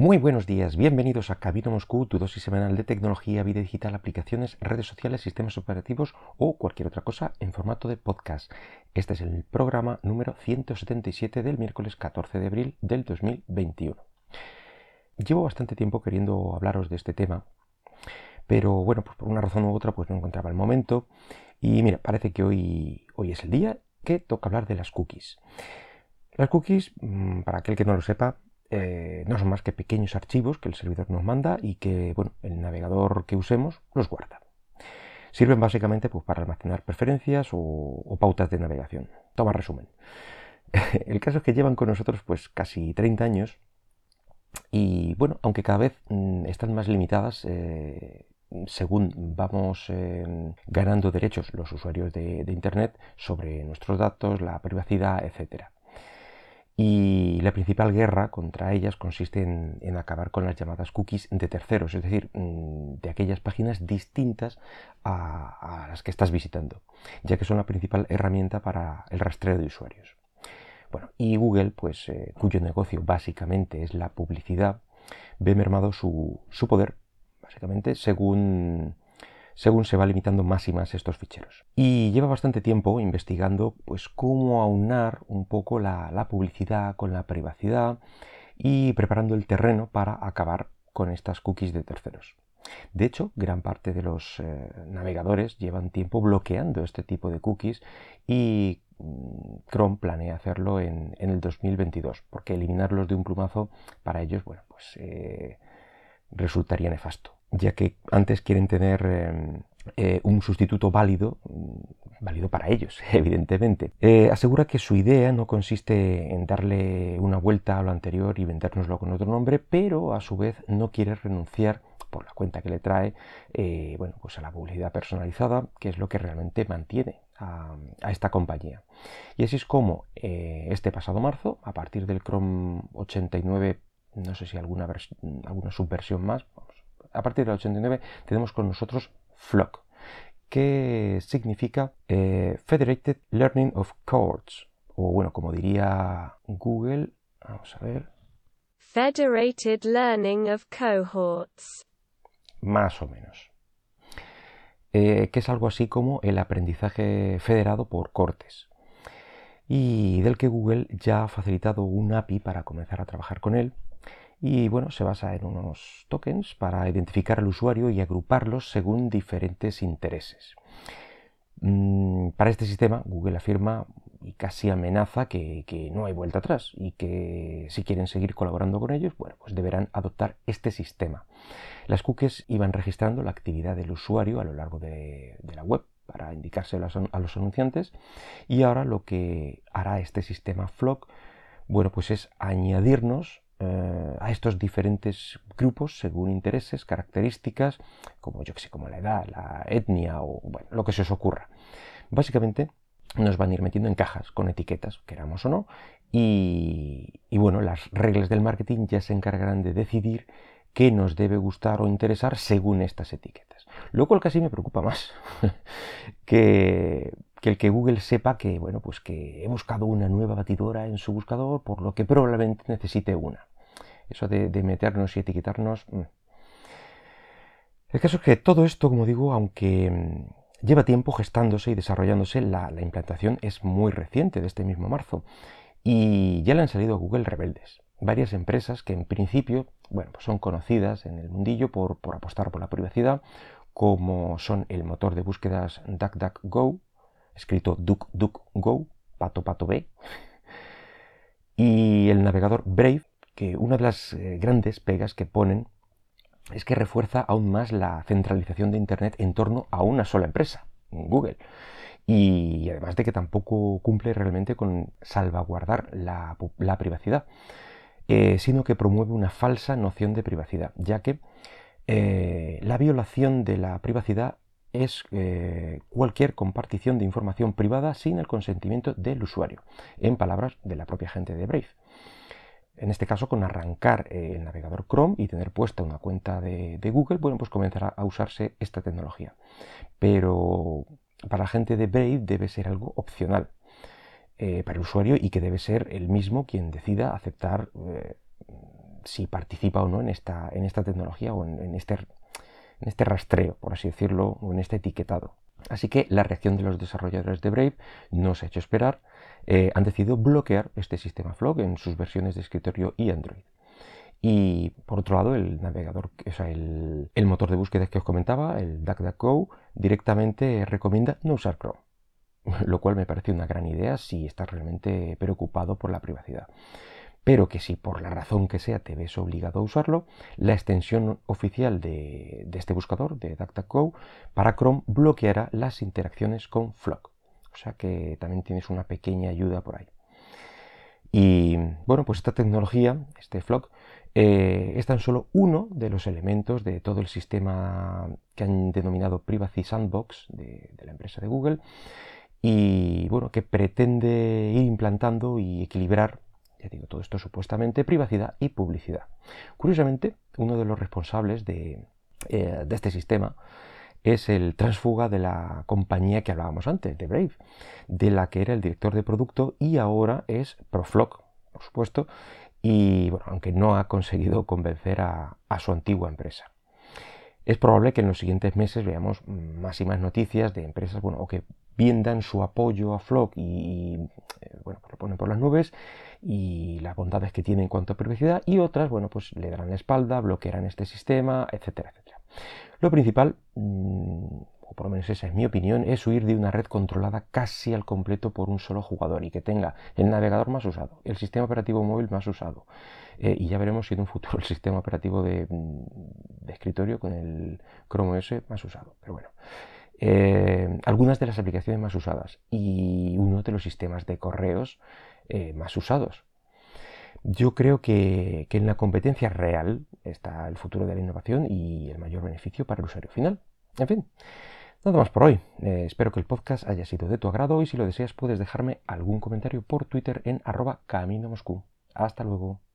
Muy buenos días, bienvenidos a Camino Moscú, tu dosis semanal de tecnología, vida digital, aplicaciones, redes sociales, sistemas operativos o cualquier otra cosa en formato de podcast. Este es el programa número 177 del miércoles 14 de abril del 2021. Llevo bastante tiempo queriendo hablaros de este tema, pero bueno, pues por una razón u otra pues no encontraba el momento y mira, parece que hoy, hoy es el día que toca hablar de las cookies. Las cookies, mm, para aquel que no lo sepa, eh, no son más que pequeños archivos que el servidor nos manda y que bueno, el navegador que usemos los guarda. Sirven básicamente pues, para almacenar preferencias o, pautas de navegación. Toma resumen. el caso es que llevan con nosotros pues casi 30 años y bueno, aunque cada vez mm, están más limitadas eh, según vamos eh, ganando derechos los usuarios de, de Internet sobre nuestros datos, la privacidad, etcétera y la principal guerra contra ellas consiste en, acabar con las llamadas cookies de terceros, es decir, mm, de aquellas páginas distintas a, las que estás visitando, ya que son la principal herramienta para el rastreo de usuarios. Bueno, y Google, pues, eh, cuyo negocio básicamente es la publicidad, ve mermado su, su poder, básicamente, según según se va limitando más y más estos ficheros. Y lleva bastante tiempo investigando pues cómo aunar un poco la, publicidad con la privacidad y preparando el terreno para acabar con estas cookies de terceros. De hecho, gran parte de los eh, navegadores llevan tiempo bloqueando este tipo de cookies y mm, Chrome planea hacerlo en, el 2022, porque eliminarlos de un plumazo para ellos, bueno, pues eh, resultaría nefasto ya que antes quieren tener em, eh, un sustituto válido, válido para ellos, evidentemente. Eh, asegura que su idea no consiste en darle una vuelta a lo anterior y vendérnoslo con otro nombre, pero a su vez no quiere renunciar por la cuenta que le trae, eh, bueno, pues a la publicidad personalizada, que es lo que realmente mantiene a, esta compañía. Y así es como este pasado marzo, a partir del Chrome 89, no sé si alguna, alguna subversión más, a partir del 89 tenemos con nosotros FLOC, que significa eh, Federated Learning of Cohorts, o bueno, como diría Google, vamos a ver. Federated Learning of Cohorts. Más o menos. Eh, que es algo así como el aprendizaje federado por cortes. Y del que Google ya ha facilitado un API para comenzar a trabajar con él y bueno, se basa en unos tokens para identificar al usuario y agruparlos según diferentes intereses. Mm, para este sistema, Google afirma y casi amenaza que, no hay vuelta atrás y que si quieren seguir colaborando con ellos, bueno, pues deberán adoptar este sistema. Las cookies iban registrando la actividad del usuario a lo largo de, la web para indicárselo a los anunciantes y ahora lo que hará este sistema Flock, bueno, pues es añadirnos eh, a estos diferentes grupos según intereses, características, como yo que sé, como la edad, la etnia o bueno, lo que se os ocurra. Básicamente nos van a ir metiendo en cajas con etiquetas, queramos o no, y, y bueno, las reglas del marketing ya se encargarán de decidir qué nos debe gustar o interesar según estas etiquetas. Lo cual casi me preocupa más que, que, el que Google sepa que, bueno, pues que he buscado una nueva batidora en su buscador, por lo que probablemente necesite una. Eso de, meternos y etiquetarnos. Mm. El caso es que todo esto, como digo, aunque mm, lleva tiempo gestándose y desarrollándose, la, implantación es muy reciente, de este mismo marzo. Y ya le han salido a Google rebeldes. Varias empresas que en principio, bueno, pues son conocidas en el mundillo por, apostar por la privacidad, como son el motor de búsquedas DuckDuckGo, escrito DuckDuckGo, pato pato B, y el navegador Brave, que una de las eh, grandes pegas que ponen es que refuerza aún más la centralización de Internet en torno a una sola empresa, Google. Y además de que tampoco cumple realmente con salvaguardar la, privacidad, eh, sino que promueve una falsa noción de privacidad, ya que eh, la violación de la privacidad es cualquier compartición de información privada sin el consentimiento del usuario, en palabras de la propia gente de Brave en este caso con arrancar eh, el navegador Chrome y tener puesta una cuenta de, Google, bueno, pues comenzará a usarse esta tecnología. Pero para la gente de Brave debe ser algo opcional eh, para el usuario y que debe ser el mismo quien decida aceptar eh, si participa o no en esta, en esta tecnología o en, este, en este rastreo, por así decirlo, o en este etiquetado. Así que la reacción de los desarrolladores de Brave no se ha hecho esperar. Eh, han decidido bloquear este sistema Flock en sus versiones de escritorio y Android. Y por otro lado, el navegador, o sea, el, el motor de búsqueda que os comentaba, el DuckDuckGo, directamente recomienda no usar Chrome. Lo cual me parece una gran idea si estás realmente preocupado por la privacidad pero que si por la razón que sea te ves obligado a usarlo, la extensión oficial de, este buscador, de DuckDuckGo, para Chrome bloqueará las interacciones con Flock. O sea que también tienes una pequeña ayuda por ahí. Y bueno, pues esta tecnología, este Flock, eh, es tan solo uno de los elementos de todo el sistema que han denominado Privacy Sandbox de, de la empresa de Google y bueno, que pretende ir implantando y equilibrar ya digo, todo esto supuestamente privacidad y publicidad. Curiosamente, uno de los responsables de, eh, este sistema es el transfuga de la compañía que hablábamos antes, de Brave, de la que era el director de producto y ahora es Proflock, por supuesto, y bueno, aunque no ha conseguido convencer a, su antigua empresa. Es probable que en los siguientes meses veamos más y más noticias de empresas bueno, o que bien dan su apoyo a Flock y, eh, bueno, lo ponen por las nubes y las bondades que tiene en cuanto a privacidad y otras, bueno, pues le darán la espalda, bloquearán este sistema, etcétera, etcétera. Lo principal, mm, o por lo menos esa es mi opinión, es huir de una red controlada casi al completo por un solo jugador y que tenga el navegador más usado, el sistema operativo móvil más usado. Eh, y ya veremos si en un futuro el sistema operativo de, mm, de escritorio con el Chrome OS más usado. Pero bueno. Eh, algunas de las aplicaciones más usadas y uno de los sistemas de correos eh, más usados. Yo creo que, en la competencia real está el futuro de la innovación y el mayor beneficio para el usuario final. En fin, nada más por hoy. Eh, espero que el podcast haya sido de tu agrado y si lo deseas puedes dejarme algún comentario por Twitter en arroba camino Moscú. Hasta luego.